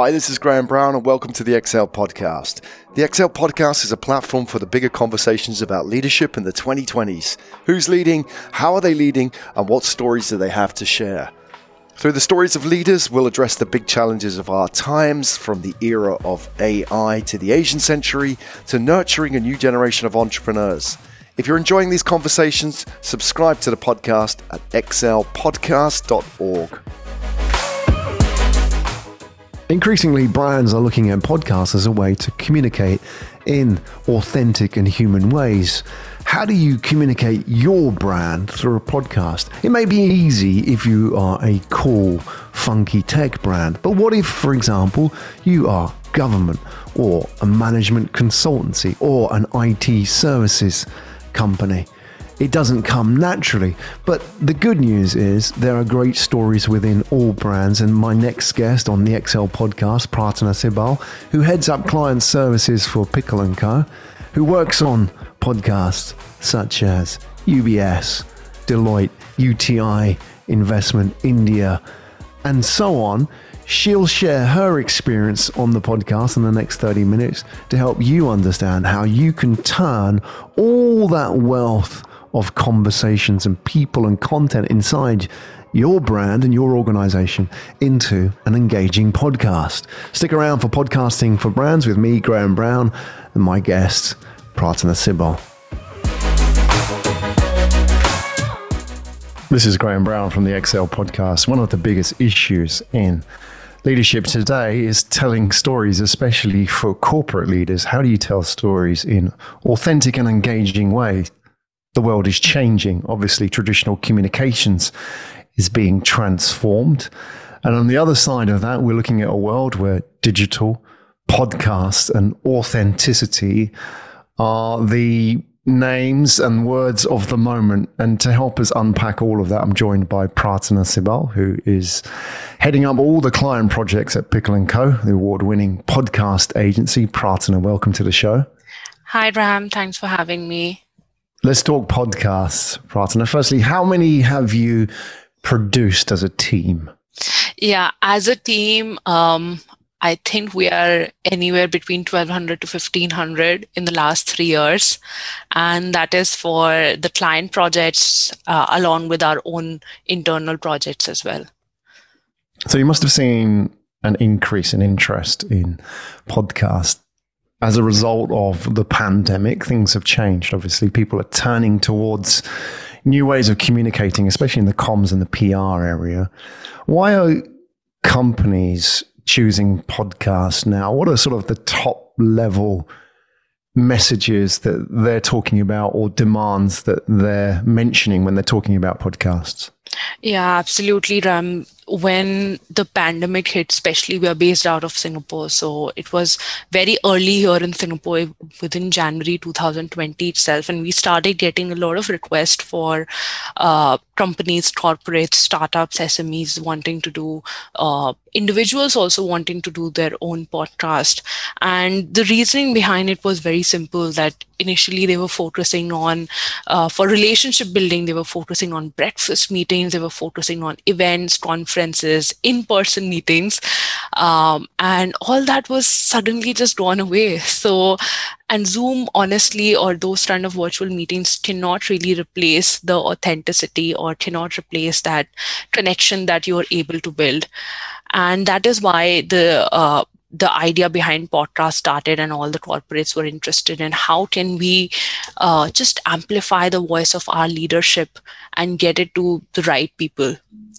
Hi, this is Graham Brown, and welcome to the Excel Podcast. The Excel Podcast is a platform for the bigger conversations about leadership in the 2020s. Who's leading? How are they leading? And what stories do they have to share? Through the stories of leaders, we'll address the big challenges of our times, from the era of AI to the Asian century to nurturing a new generation of entrepreneurs. If you're enjoying these conversations, subscribe to the podcast at excelpodcast.org. Increasingly, brands are looking at podcasts as a way to communicate in authentic and human ways. How do you communicate your brand through a podcast? It may be easy if you are a cool, funky tech brand, but what if, for example, you are government or a management consultancy or an IT services company? It doesn't come naturally. But the good news is there are great stories within all brands. And my next guest on the Excel podcast, Pratana Sibal, who heads up client services for Pickle & Co., who works on podcasts such as UBS, Deloitte, UTI, Investment, India, and so on. She'll share her experience on the podcast in the next 30 minutes to help you understand how you can turn all that wealth of conversations and people and content inside your brand and your organization into an engaging podcast. Stick around for Podcasting for Brands with me, Graham Brown, and my guest, Pratana Sibal. This is Graham Brown from the Excel podcast. One of the biggest issues in leadership today is telling stories, especially for corporate leaders. How do you tell stories in authentic and engaging ways? The world is changing. Obviously, traditional communications is being transformed. And on the other side of that, we're looking at a world where digital, podcast, and authenticity are the names and words of the moment. And to help us unpack all of that, I'm joined by Pratana Sibal, who is heading up all the client projects at Pickle & Co., the award-winning podcast agency. Pratana, welcome to the show. Hi, Ram. Thanks for having me. Let's talk podcasts, Pratana. Firstly, how many have you produced as a team? Yeah, as a team, um, I think we are anywhere between 1200 to 1500 in the last three years. And that is for the client projects uh, along with our own internal projects as well. So you must have seen an increase in interest in podcast as a result of the pandemic, things have changed. Obviously, people are turning towards new ways of communicating, especially in the comms and the PR area. Why are companies choosing podcasts now? What are sort of the top level messages that they're talking about or demands that they're mentioning when they're talking about podcasts? Yeah, absolutely, when the pandemic hit, especially we are based out of Singapore. So it was very early here in Singapore within January 2020 itself. And we started getting a lot of requests for uh, companies, corporates, startups, SMEs wanting to do, uh, individuals also wanting to do their own podcast. And the reasoning behind it was very simple that initially they were focusing on, uh, for relationship building, they were focusing on breakfast meetings, they were focusing on events, conferences conferences, in person meetings. Um, and all that was suddenly just gone away. So, and Zoom, honestly, or those kind of virtual meetings cannot really replace the authenticity or cannot replace that connection that you're able to build. And that is why the uh, the idea behind podcast started and all the corporates were interested in how can we uh, just amplify the voice of our leadership and get it to the right people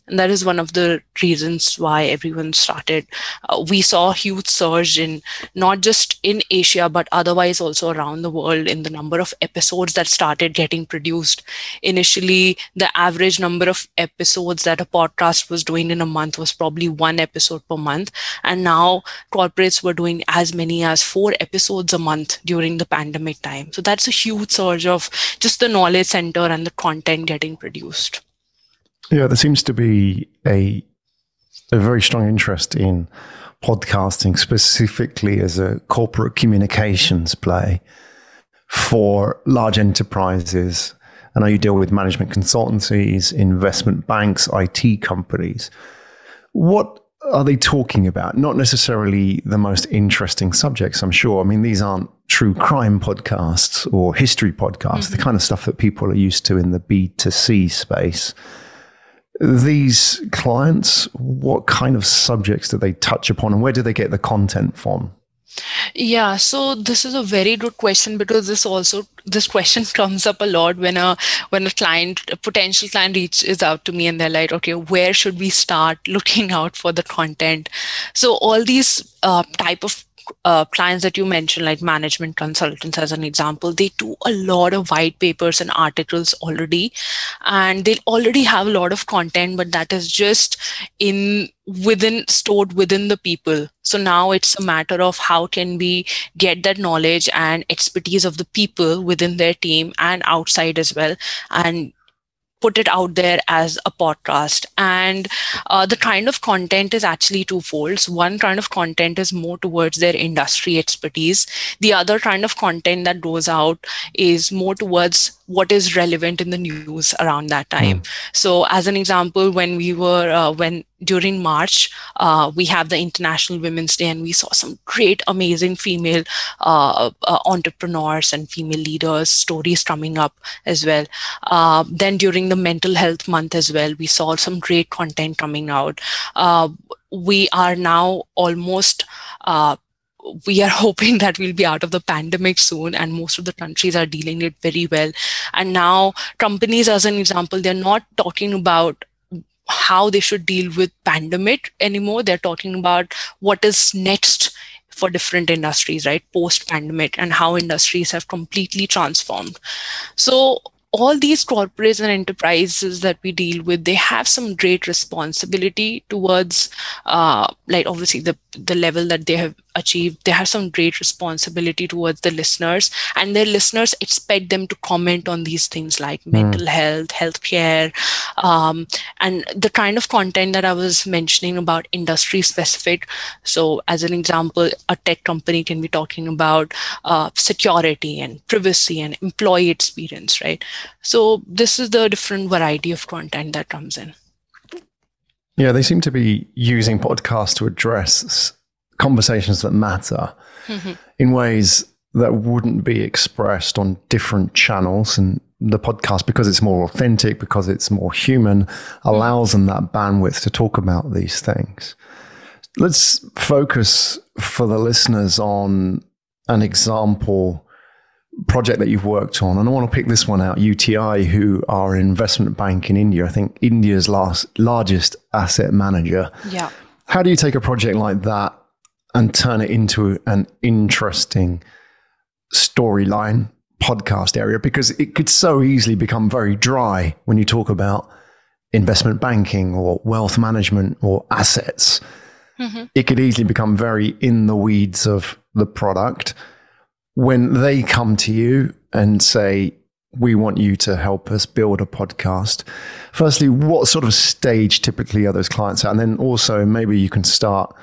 and that is one of the reasons why everyone started. Uh, we saw a huge surge in not just in Asia, but otherwise also around the world in the number of episodes that started getting produced. Initially, the average number of episodes that a podcast was doing in a month was probably one episode per month. And now corporates were doing as many as four episodes a month during the pandemic time. So that's a huge surge of just the knowledge center and the content getting produced. Yeah, there seems to be a a very strong interest in podcasting specifically as a corporate communications play for large enterprises. I know you deal with management consultancies, investment banks, IT companies. What are they talking about? Not necessarily the most interesting subjects, I'm sure. I mean, these aren't true crime podcasts or history podcasts, mm-hmm. the kind of stuff that people are used to in the B2C space. These clients, what kind of subjects do they touch upon and where do they get the content from? Yeah, so this is a very good question because this also this question comes up a lot when a when a client a potential client reaches out to me and they're like, okay, where should we start looking out for the content? So all these uh, type of uh, clients that you mentioned, like management consultants, as an example, they do a lot of white papers and articles already, and they already have a lot of content, but that is just in within stored within the people. So now it's a matter of how can we get that knowledge and expertise of the people within their team and outside as well. And put it out there as a podcast. And uh, the kind of content is actually twofold. One kind of content is more towards their industry expertise. The other kind of content that goes out is more towards what is relevant in the news around that time. Mm. So, as an example, when we were uh, when during March, uh, we have the International Women's Day, and we saw some great, amazing female uh, uh entrepreneurs and female leaders stories coming up as well. Uh, then during the Mental Health Month as well, we saw some great content coming out. Uh, we are now almost we are hoping that we'll be out of the pandemic soon and most of the countries are dealing it very well. And now companies as an example they're not talking about how they should deal with pandemic anymore. They're talking about what is next for different industries right? Post pandemic and how industries have completely transformed. So all these corporates and enterprises that we deal with they have some great responsibility towards uh, like obviously the the level that they have achieved. They have some great responsibility towards the listeners and their listeners expect them to comment on these things like mm. mental health healthcare um, and the kind of content that i was mentioning about industry specific. So as an example a tech company can be talking about uh, security and privacy and employee experience right so this is the different variety of content that comes in yeah, they seem to be using podcasts to address conversations that matter mm-hmm. in ways that wouldn't be expressed on different channels. And the podcast, because it's more authentic, because it's more human, allows them that bandwidth to talk about these things. Let's focus for the listeners on an example project that you've worked on, and I want to pick this one out UTI, who are an investment bank in India, I think India's last, largest asset manager. Yeah. How do you take a project like that and turn it into an interesting storyline podcast area? Because it could so easily become very dry when you talk about investment banking or wealth management or assets. Mm-hmm. It could easily become very in the weeds of the product when they come to you and say, we want you to help us build a podcast. Firstly, what sort of stage typically are those clients at? And then also maybe you can start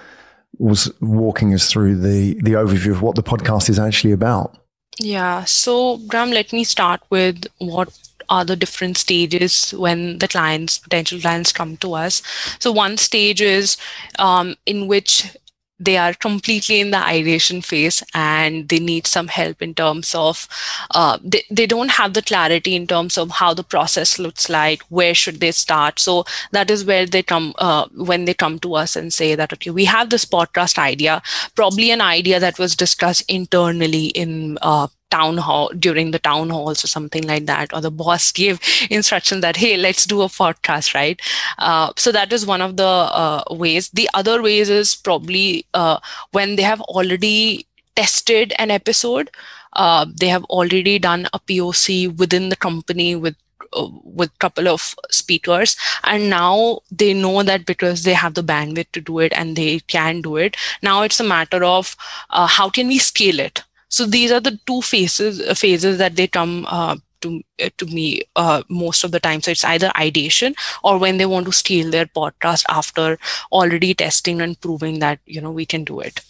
was walking us through the the overview of what the podcast is actually about. Yeah. So Graham, let me start with what are the different stages when the clients, potential clients come to us. So one stage is um, in which they are completely in the ideation phase and they need some help in terms of uh, they, they don't have the clarity in terms of how the process looks like where should they start. So that is where they come uh, when they come to us and say that okay we have this podcast idea probably an idea that was discussed internally in uh, town hall during the town halls or something like that or the boss gave instruction that hey let's do a podcast right? Uh, so that is one of the uh, ways. The other ways is probably uh, when they have already tested an episode uh, they have already done a poc within the company with uh, with couple of speakers and now they know that because they have the bandwidth to do it and they can do it now it's a matter of uh, how can we scale it so these are the two phases uh, phases that they come uh, to uh, to me uh, most of the time. So it's either ideation or when they want to steal their podcast after already testing and proving that you know we can do it.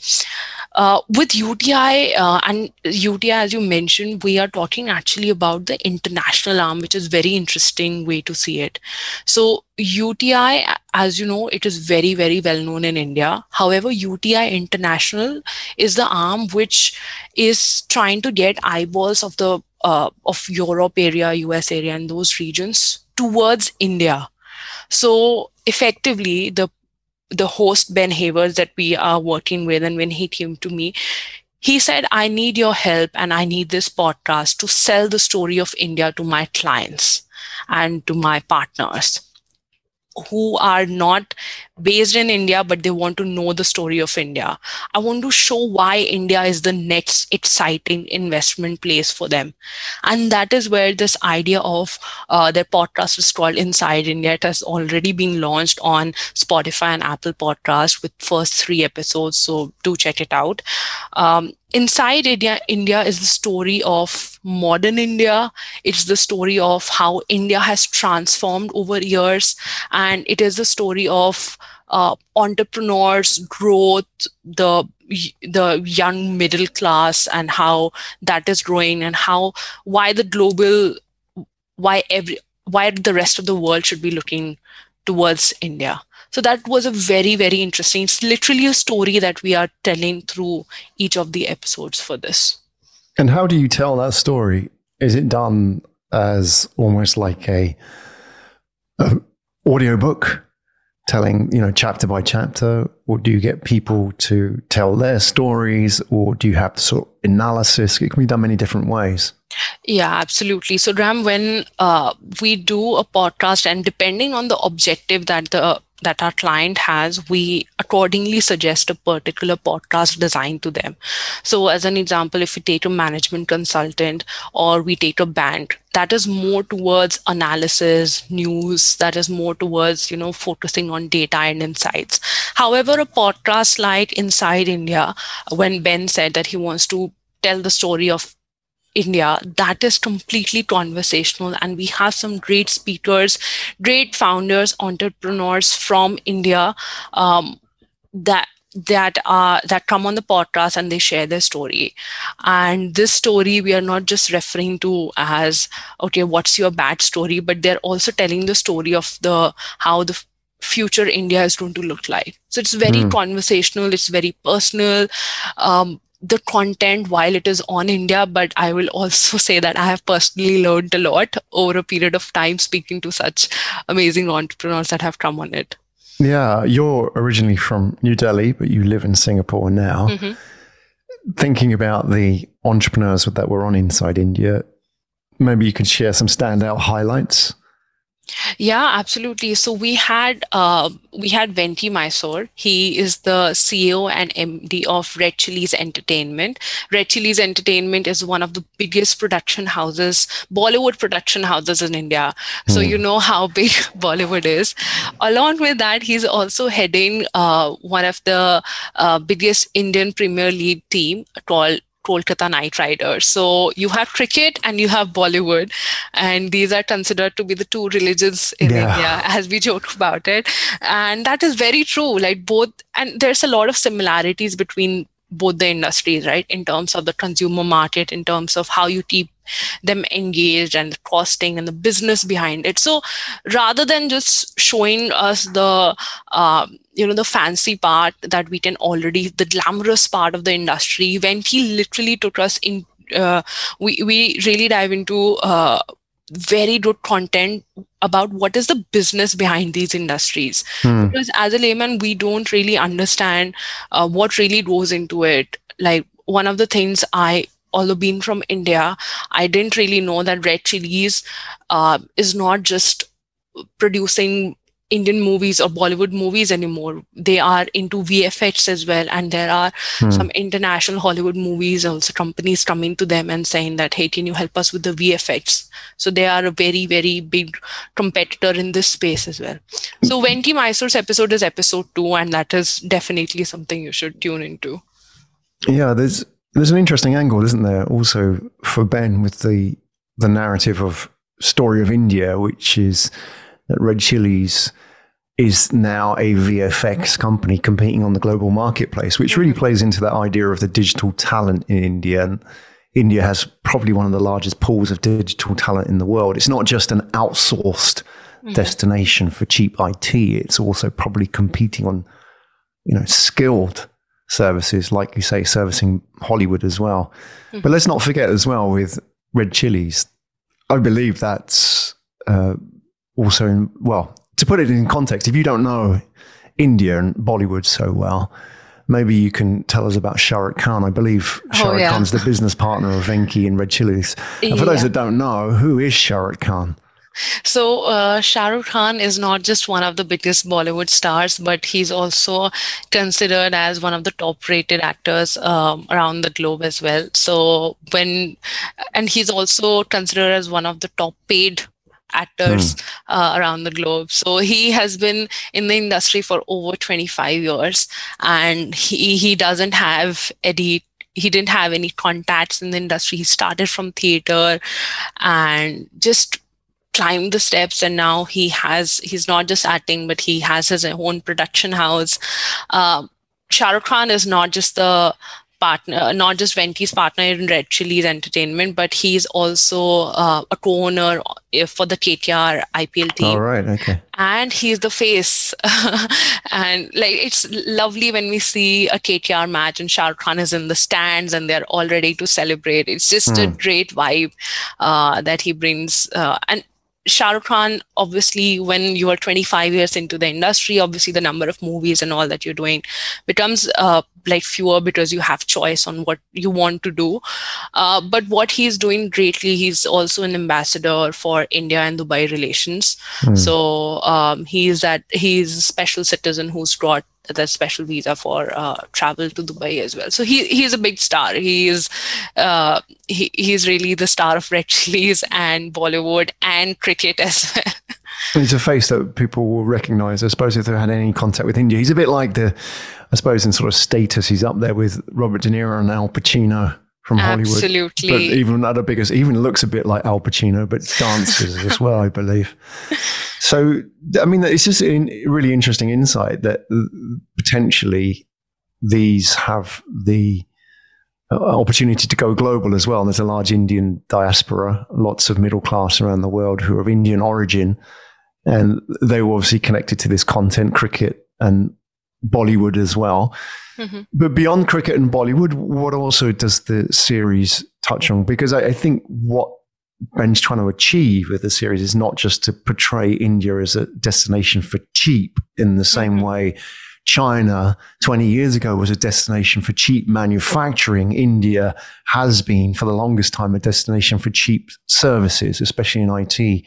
Uh, with UTI uh, and UTI, as you mentioned, we are talking actually about the international arm, which is very interesting way to see it. So UTI as you know, it is very, very well known in India. However, UTI International is the arm which is trying to get eyeballs of the uh, of Europe area, US area, and those regions towards India. So effectively, the the host Ben Havers that we are working with, and when he came to me, he said, I need your help and I need this podcast to sell the story of India to my clients and to my partners who are not based in India, but they want to know the story of India. I want to show why India is the next exciting investment place for them. And that is where this idea of uh, their podcast is called Inside India. It has already been launched on Spotify and Apple Podcast with first three episodes. So do check it out. Um, inside India, India is the story of modern India. It's the story of how India has transformed over years. And it is the story of uh, entrepreneurs, growth, the the young middle class, and how that is growing, and how why the global, why every why the rest of the world should be looking towards India. So that was a very, very interesting. It's literally a story that we are telling through each of the episodes for this. And how do you tell that story? Is it done as almost like a, a audiobook telling, you know, chapter by chapter, or do you get people to tell their stories, or do you have sort of analysis? It can be done many different ways. Yeah, absolutely. So, Ram, when uh, we do a podcast, and depending on the objective that the that our client has, we accordingly suggest a particular podcast designed to them. So, as an example, if we take a management consultant or we take a band, that is more towards analysis, news, that is more towards, you know, focusing on data and insights. However, a podcast like Inside India, when Ben said that he wants to tell the story of India, that is completely conversational. And we have some great speakers, great founders, entrepreneurs from India um, that that are that come on the podcast and they share their story and this story we are not just referring to as okay what's your bad story but they're also telling the story of the how the future india is going to look like so it's very mm. conversational it's very personal um, the content while it is on India, but I will also say that I have personally learned a lot over a period of time speaking to such amazing entrepreneurs that have come on it. Yeah, you're originally from New Delhi, but you live in Singapore now. Mm-hmm. Thinking about the entrepreneurs that were on Inside India, maybe you could share some standout highlights. Yeah, absolutely. So we had uh, we had Venky Mysore. He is the CEO and MD of Red Chillies Entertainment. Red Chillies Entertainment is one of the biggest production houses, Bollywood production houses in India. So mm. you know how big Bollywood is. Along with that, he's also heading uh, one of the uh, biggest Indian Premier League team called Kolkata Knight Riders. So you have cricket and you have Bollywood, and these are considered to be the two religions in yeah. India, as we joke about it. And that is very true. Like both, and there's a lot of similarities between both the industries, right? In terms of the consumer market, in terms of how you keep them engaged and the costing and the business behind it. So rather than just showing us the um, you know the fancy part that we can already the glamorous part of the industry when he literally took us in uh, we we really dive into uh, very good content about what is the business behind these industries hmm. because as a layman we don't really understand uh, what really goes into it like one of the things i although being from India, I didn't really know that Red Chillies uh, is not just producing Indian movies or Bollywood movies anymore. They are into VFX as well. And there are hmm. some international Hollywood movies, also companies coming to them and saying that, hey, can you help us with the VFX? So they are a very, very big competitor in this space as well. So Venky Mysore's episode is episode two, and that is definitely something you should tune into. Yeah, there's there's an interesting angle, isn't there? Also for Ben with the the narrative of story of India, which is that Red Chillies is now a VFX company competing on the global marketplace, which really plays into that idea of the digital talent in India. And India has probably one of the largest pools of digital talent in the world. It's not just an outsourced mm-hmm. destination for cheap IT, it's also probably competing on, you know, skilled services, like you say, servicing Hollywood as well. Mm-hmm. But let's not forget as well with Red Chillies, I believe that's uh, also in, well, to put it in context, if you don't know India and Bollywood so well, maybe you can tell us about Shah Rukh Khan. I believe oh, Shah Rukh yeah. Khan's the business partner of Venky in Red Chillies. And for yeah. those that don't know, who is Shah Rukh Khan? So uh, Shah Rukh Khan is not just one of the biggest Bollywood stars, but he's also considered as one of the top-rated actors um, around the globe as well. So when, and he's also considered as one of the top-paid actors mm. uh, around the globe. So he has been in the industry for over 25 years, and he he doesn't have any he didn't have any contacts in the industry. He started from theater and just climbed the steps and now he has he's not just acting but he has his own production house um, Shah Rukh Khan is not just the partner, not just Venky's partner in Red Chillies Entertainment, but he's also uh, a co-owner for the KKR IPL team. All right, okay. And he's the face, and like it's lovely when we see a KKR match and Shah Rukh Khan is in the stands and they're all ready to celebrate. It's just mm. a hmm. great vibe uh, that he brings, uh, and Shah Rukh Khan, obviously, when you are 25 years into the industry, obviously the number of movies and all that you're doing becomes uh, like fewer because you have choice on what you want to do. Uh, but what he's doing greatly, he's also an ambassador for India and Dubai relations. Mm. So um, he's that he's a special citizen who's brought that special visa for uh, travel to Dubai as well. So he he's a big star. He is uh, he he's really the star of Red Chillies and Bollywood and cricket as well. He's a face that people will recognise. I suppose if they've had any contact with India, he's a bit like the, I suppose in sort of status, he's up there with Robert De Niro and Al Pacino from Hollywood. Absolutely. But even at a bigger, even looks a bit like Al Pacino, but dances as well, I believe. So, I mean, it's just a really interesting insight that potentially these have the uh, opportunity to go global as well. And there's a large Indian diaspora, lots of middle class around the world who are of Indian origin. And they were obviously connected to this content, cricket and Bollywood as well. Mm-hmm. But beyond cricket and Bollywood, what also does the series touch on? Because I, I think what Ben's trying to achieve with the series is not just to portray India as a destination for cheap in the same mm-hmm. way China 20 years ago was a destination for cheap manufacturing. India has been for the longest time a destination for cheap services, especially in IT.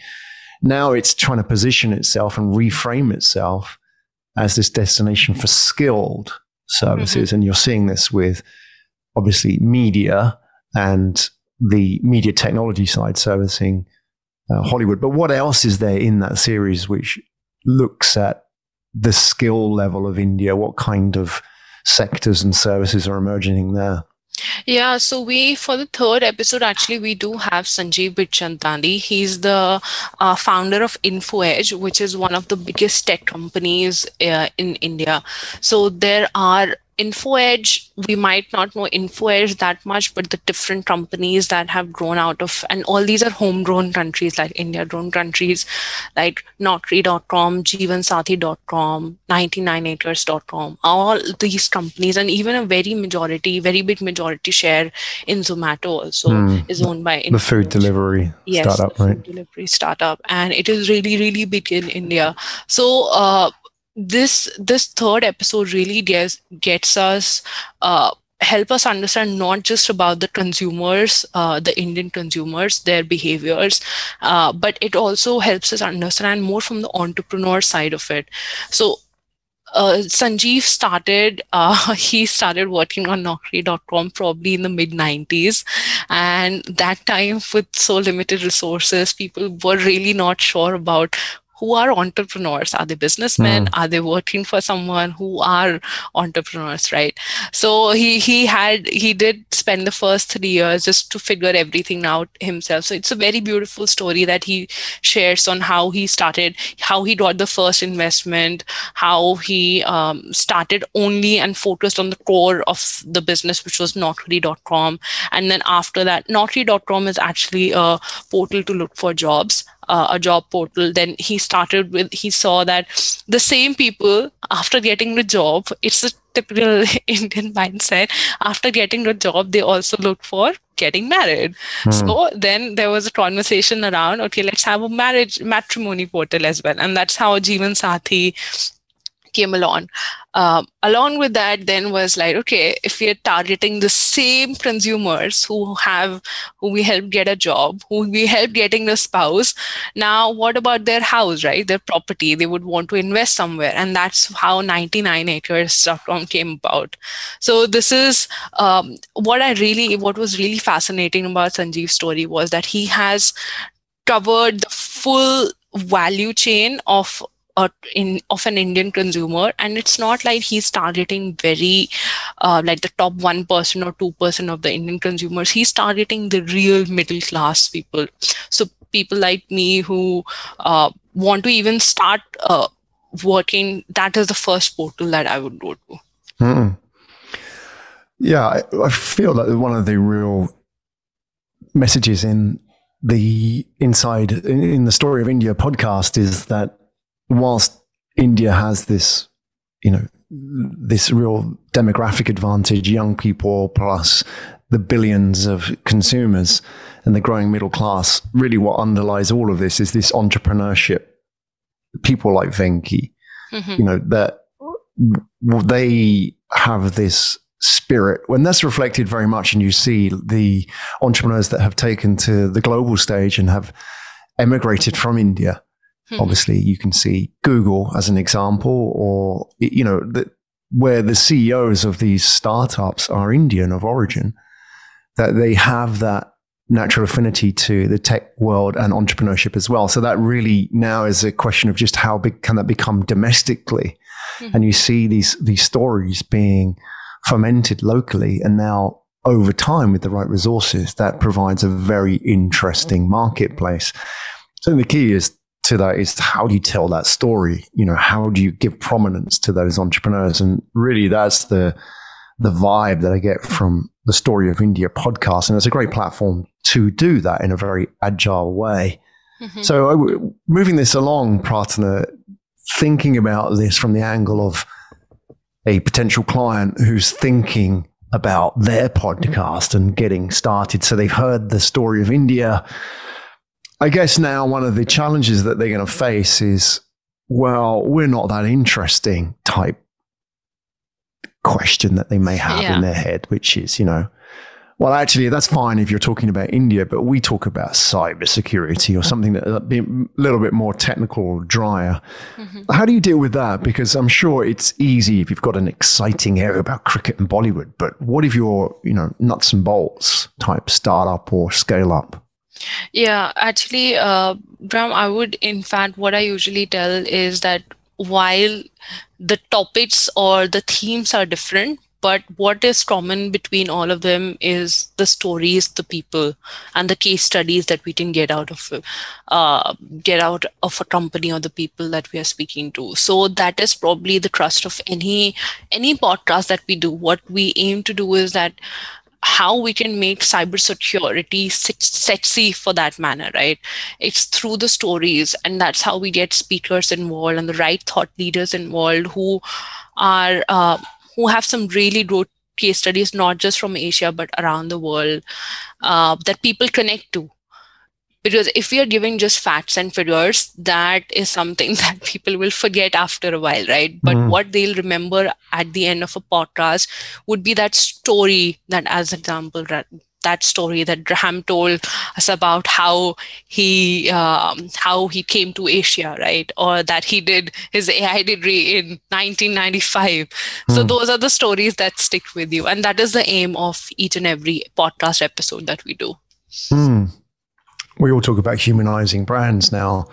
Now it's trying to position itself and reframe itself as this destination for skilled services. Mm-hmm. And you're seeing this with obviously media and the media technology side servicing uh, Hollywood. But what else is there in that series which looks at the skill level of India? What kind of sectors and services are emerging there? Yeah, so we for the third episode actually we do have Sanjeev Bikhchandani. He's the uh, founder of InfoEdge, which is one of the biggest tech companies uh, in India. So there are InfoEdge, we might not know InfoEdge that much, but the different companies that have grown out of, and all these are homegrown countries like India grown countries like Naukri.com, Jeevansathi.com, 99acres.com, all these companies, and even a very majority, very big majority share in Zomato also mm. is owned by InfoEdge. the food delivery yes, startup, right? delivery startup, and it is really, really big in India. So, uh, this this third episode really gets gets us uh, help us understand not just about the consumers, uh, the Indian consumers, their behaviors, uh, but it also helps us understand more from the entrepreneur side of it. So uh, Sanjeev started, uh, he started working on Naukri.com probably in the mid 90s. And that time, with so limited resources, people were really not sure about who are entrepreneurs? Are they businessmen? Mm. are they working for someone? Who are entrepreneurs right? So he he had he did spend the first three years just to figure everything out himself. So it's a very beautiful story that he shares on how he started how he got the first investment how he um, started only and focused on the core of the business which was naukri.com and then after that naukri.com is actually a portal to look for jobs uh, a job portal then he started with he saw that the same people after getting the job it's a typical indian mindset after getting the job they also look for getting married mm. so then there was a conversation around okay let's have a marriage matrimony portal as well and that's how jeevan sathi came along. Um, along with that, then was like, okay, if we are targeting the same consumers who have, who we help get a job, who we help getting a spouse, now what about their house, right? Their property, they would want to invest somewhere. And that's how 99acres.com came about. So this is um, what I really, what was really fascinating about Sanjeev's story was that he has covered the full value chain of in of an Indian consumer, and it's not like he's targeting very uh, like the top one person or two percent of the Indian consumers. He's targeting the real middle class people. So people like me who uh, want to even start uh, working. That is the first portal that I would go to. Mm. Yeah, I, I feel that one of the real messages in the inside in the story of India podcast is that whilst India has this, you know, this real demographic advantage, young people plus the billions of consumers and the growing middle class, really what underlies all of this is this entrepreneurship. People like Venky, mm-hmm. you know, that they have this spirit when that's reflected very much and you see the entrepreneurs that have taken to the global stage and have emigrated from India Hmm. Obviously, you can see Google as an example, or you know, the, where the CEOs of these startups are Indian of origin, that they have that natural affinity to the tech world and entrepreneurship as well. So that really now is a question of just how big can that become domestically, mm-hmm. and you see these these stories being fermented locally, and now over time with the right resources, that provides a very interesting marketplace. So the key is to that is how do you tell that story? You know, how do you give prominence to those entrepreneurs? And really, that's the the vibe that I get from the Story of India podcast, and it's a great platform to do that in a very agile way. Mm-hmm. So, moving this along, Pratana, thinking about this from the angle of a potential client who's thinking about their podcast and getting started. So they've heard the story of India I guess now one of the challenges that they're going to face is, well, we're not that interesting type question that they may have yeah. in their head, which is, you know, well, actually, that's fine if you're talking about India, but we talk about cybersecurity or something that be a little bit more technical or drier. Mm-hmm. How do you deal with that? Because I'm sure it's easy if you've got an exciting area about cricket and Bollywood, but what if you're, you know, nuts and bolts type startup or scale up? Yeah, actually, uh, Graham, I would, in fact, what I usually tell is that while the topics or the themes are different, but what is common between all of them is the stories, the people, and the case studies that we can get out of uh, get out of a company or the people that we are speaking to. So that is probably the trust of any any podcast that we do. What we aim to do is that how we can make cybersecurity sexy for that manner, right? It's through the stories, and that's how we get speakers involved and the right thought leaders involved who are uh, who have some really good case studies, not just from Asia but around the world, uh, that people connect to because if we are giving just facts and figures that is something that people will forget after a while right but mm. what they'll remember at the end of a podcast would be that story that as example that story that Graham told us about how he um, how he came to Asia, right? Or that he did his AI degree in 1995. Mm. So those are the stories that stick with you, and that is the aim of each and every podcast episode that we do. Mm we all talk about humanizing brands now.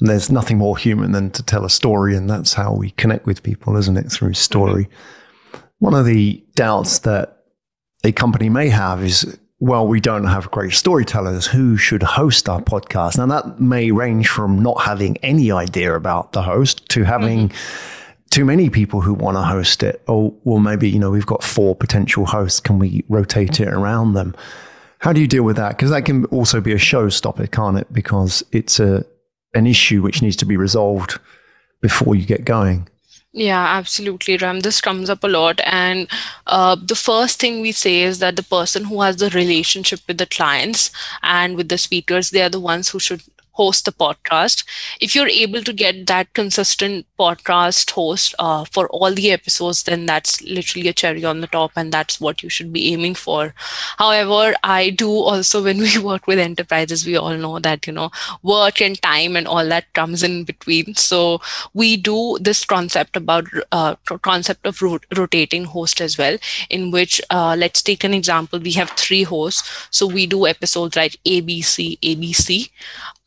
And there's nothing more human than to tell a story. And that's how we connect with people, isn't it? Through story. Mm-hmm. One of the doubts that a company may have is, well, we don't have great storytellers. Who should host our podcast? Now, that may range from not having any idea about the host to having mm-hmm. too many people who want to host it. Or, well, maybe, you know, we've got four potential hosts. Can we rotate it around them? How do you deal with that? Because that can also be a showstopper, can't it? Because it's a an issue which needs to be resolved before you get going. Yeah, absolutely, Ram. This comes up a lot. And uh, the first thing we say is that the person who has the relationship with the clients and with the speakers, they are the ones who should host the podcast. If you're able to get that consistent podcast host uh, for all the episodes, then that's literally a cherry on the top, and that's what you should be aiming for. However, I do also, when we work with enterprises, we all know that, you know, work and time and all that comes in between. So we do this concept about uh, concept of rotating host as well, in which uh, let's take an example. We have three hosts. So we do episodes like ABC, ABC.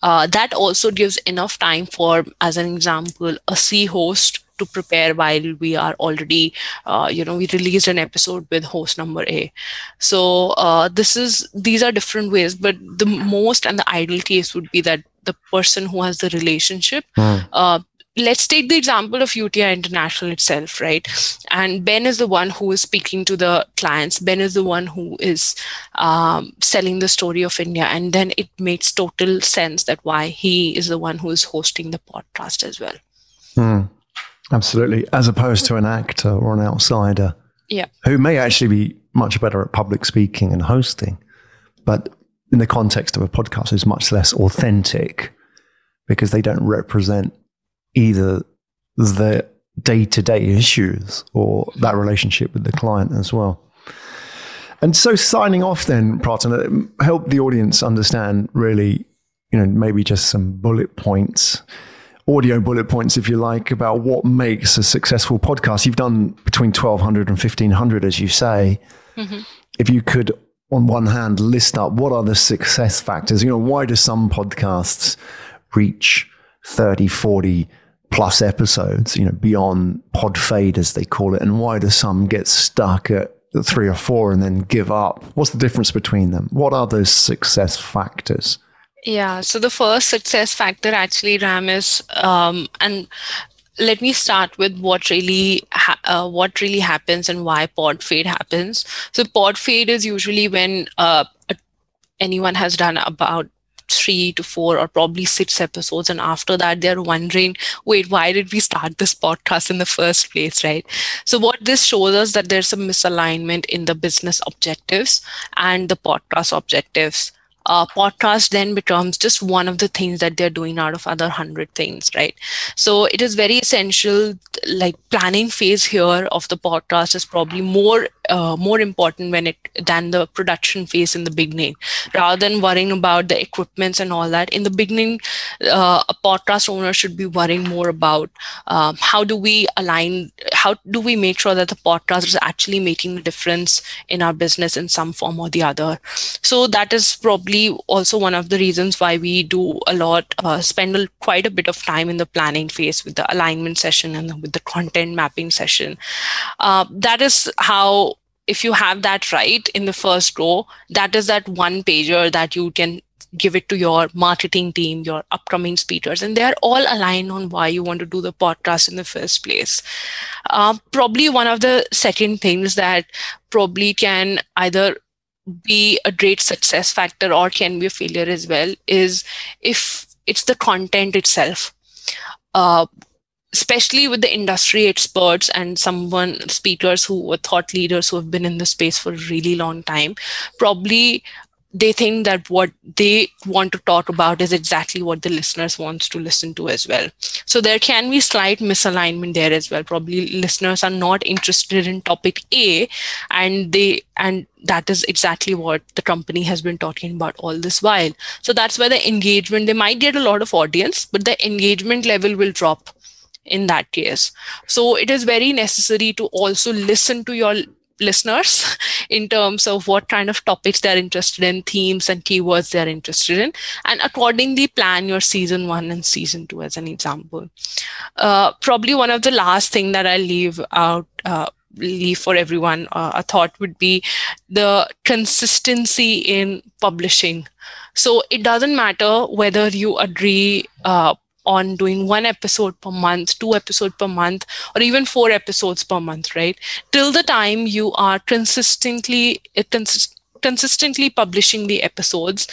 Uh, that also gives enough time for, as an example, a C host to prepare while we are already, uh, you know, we released an episode with host number A. So uh, this is these are different ways, but the most and the ideal case would be that the person who has the relationship mm let's take the example of UTI International itself, right? And Ben is the one who is speaking to the clients. Ben is the one who is um, selling the story of India. And then it makes total sense that why he is the one who is hosting the podcast as well. Mm, absolutely. As opposed to an actor or an outsider. Yeah. Who may actually be much better at public speaking and hosting, but in the context of a podcast is much less authentic because they don't represent either the day to day issues or that relationship with the client as well. And so, signing off then, Pratana, help the audience understand really, you know, maybe just some bullet points, audio bullet points, if you like, about what makes a successful podcast. You've done between 1,200 and 1,500, as you say. Mm-hmm. If you could, on one hand, list up what are the success factors, you know, why do some podcasts reach 30, 40, plus episodes, you know, beyond pod fade as they call it, and why do some get stuck at three or four and then give up? What's the difference between them? What are those success factors? Yeah, so the first success factor actually, Ram, is um, and let me start with what really ha- uh, what really happens and why pod fade happens. So pod fade is usually when uh, anyone has done about three to four or probably six episodes. And after that, they're wondering, wait, why did we start this podcast in the first place, right? So, what this shows us that there's a misalignment in the business objectives and the podcast objectives uh, podcast then becomes just one of the things that they're doing out of other hundred things, right? So it is very essential. Like planning phase here of the podcast is probably more uh, more important when it than the production phase in the beginning, rather than worrying about the equipments and all that. In the beginning, uh, a podcast owner should be worrying more about um, how do we align, how do we make sure that the podcast is actually making a difference in our business in some form or the other. So that is probably also one of the reasons why we do a lot, uh, spend quite a bit of time in the planning phase with the alignment session and with the content mapping session. Uh, that is how, if you have that right in the first row, that is that one pager that you can give it to your marketing team, your upcoming speakers, and they are all aligned on why you want to do the podcast in the first place. Uh, probably one of the second things that probably can either be a great success factor or can be a failure as well is if it's the content itself uh, especially with the industry experts and someone speakers who are thought leaders who have been in the space for a really long time probably they think that what they want to talk about is exactly what the listeners wants to listen to as well. So there can be slight misalignment there as well. Probably listeners are not interested in topic a and they and that is exactly what the company has been talking about all this while. So that's where the engagement they might get a lot of audience but the engagement level will drop in that case so it is very necessary to also listen to your listeners in terms of what kind of topics they're interested in, themes and keywords they're interested in, and accordingly plan your season one and season two as an example. Uh, probably one of the last thing that I leave out. Uh, leave for everyone uh, a thought would be the consistency in publishing so it doesn't matter whether you agree uh, on doing one episode per month, two episodes per month, or even four episodes per month, right? Till the time you are consistently consist- consistently publishing the episodes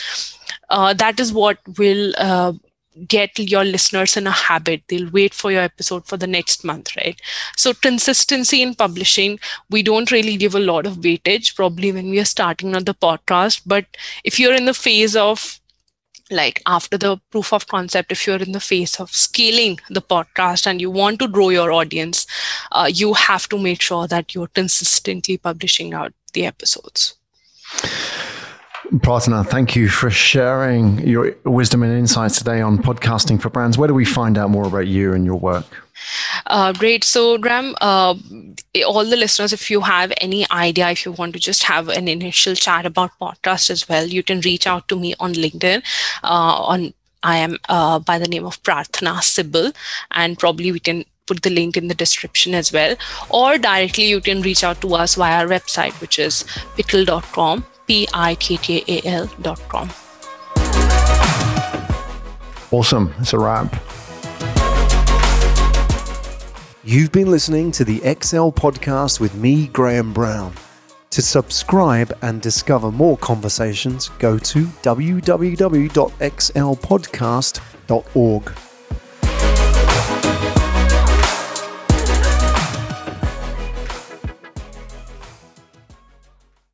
uh, that is what will uh, get your listeners in a habit they'll wait for your episode for the next month right so consistency in publishing we don't really give a lot of weightage probably when we are starting on the podcast but if you're in the phase of like after the proof of concept if you're in the phase of scaling the podcast and you want to grow your audience uh, you have to make sure that you're consistently publishing out the episodes Prathana, thank you for sharing your wisdom and insights today on podcasting for brands. Where do we find out more about you and your work? Uh, great. So, Ram, uh, all the listeners, if you have any idea, if you want to just have an initial chat about podcast as well, you can reach out to me on LinkedIn. Uh, on I am uh, by the name of Prathana Sibal, and probably we can put the link in the description as well. Or directly, you can reach out to us via our website, which is pittal.com P-I-T-T-A-L dot com. Awesome. It's a wrap. You've been listening to the Excel podcast with me, Graham Brown. To subscribe and discover more conversations, go to www.excelpodcast.org.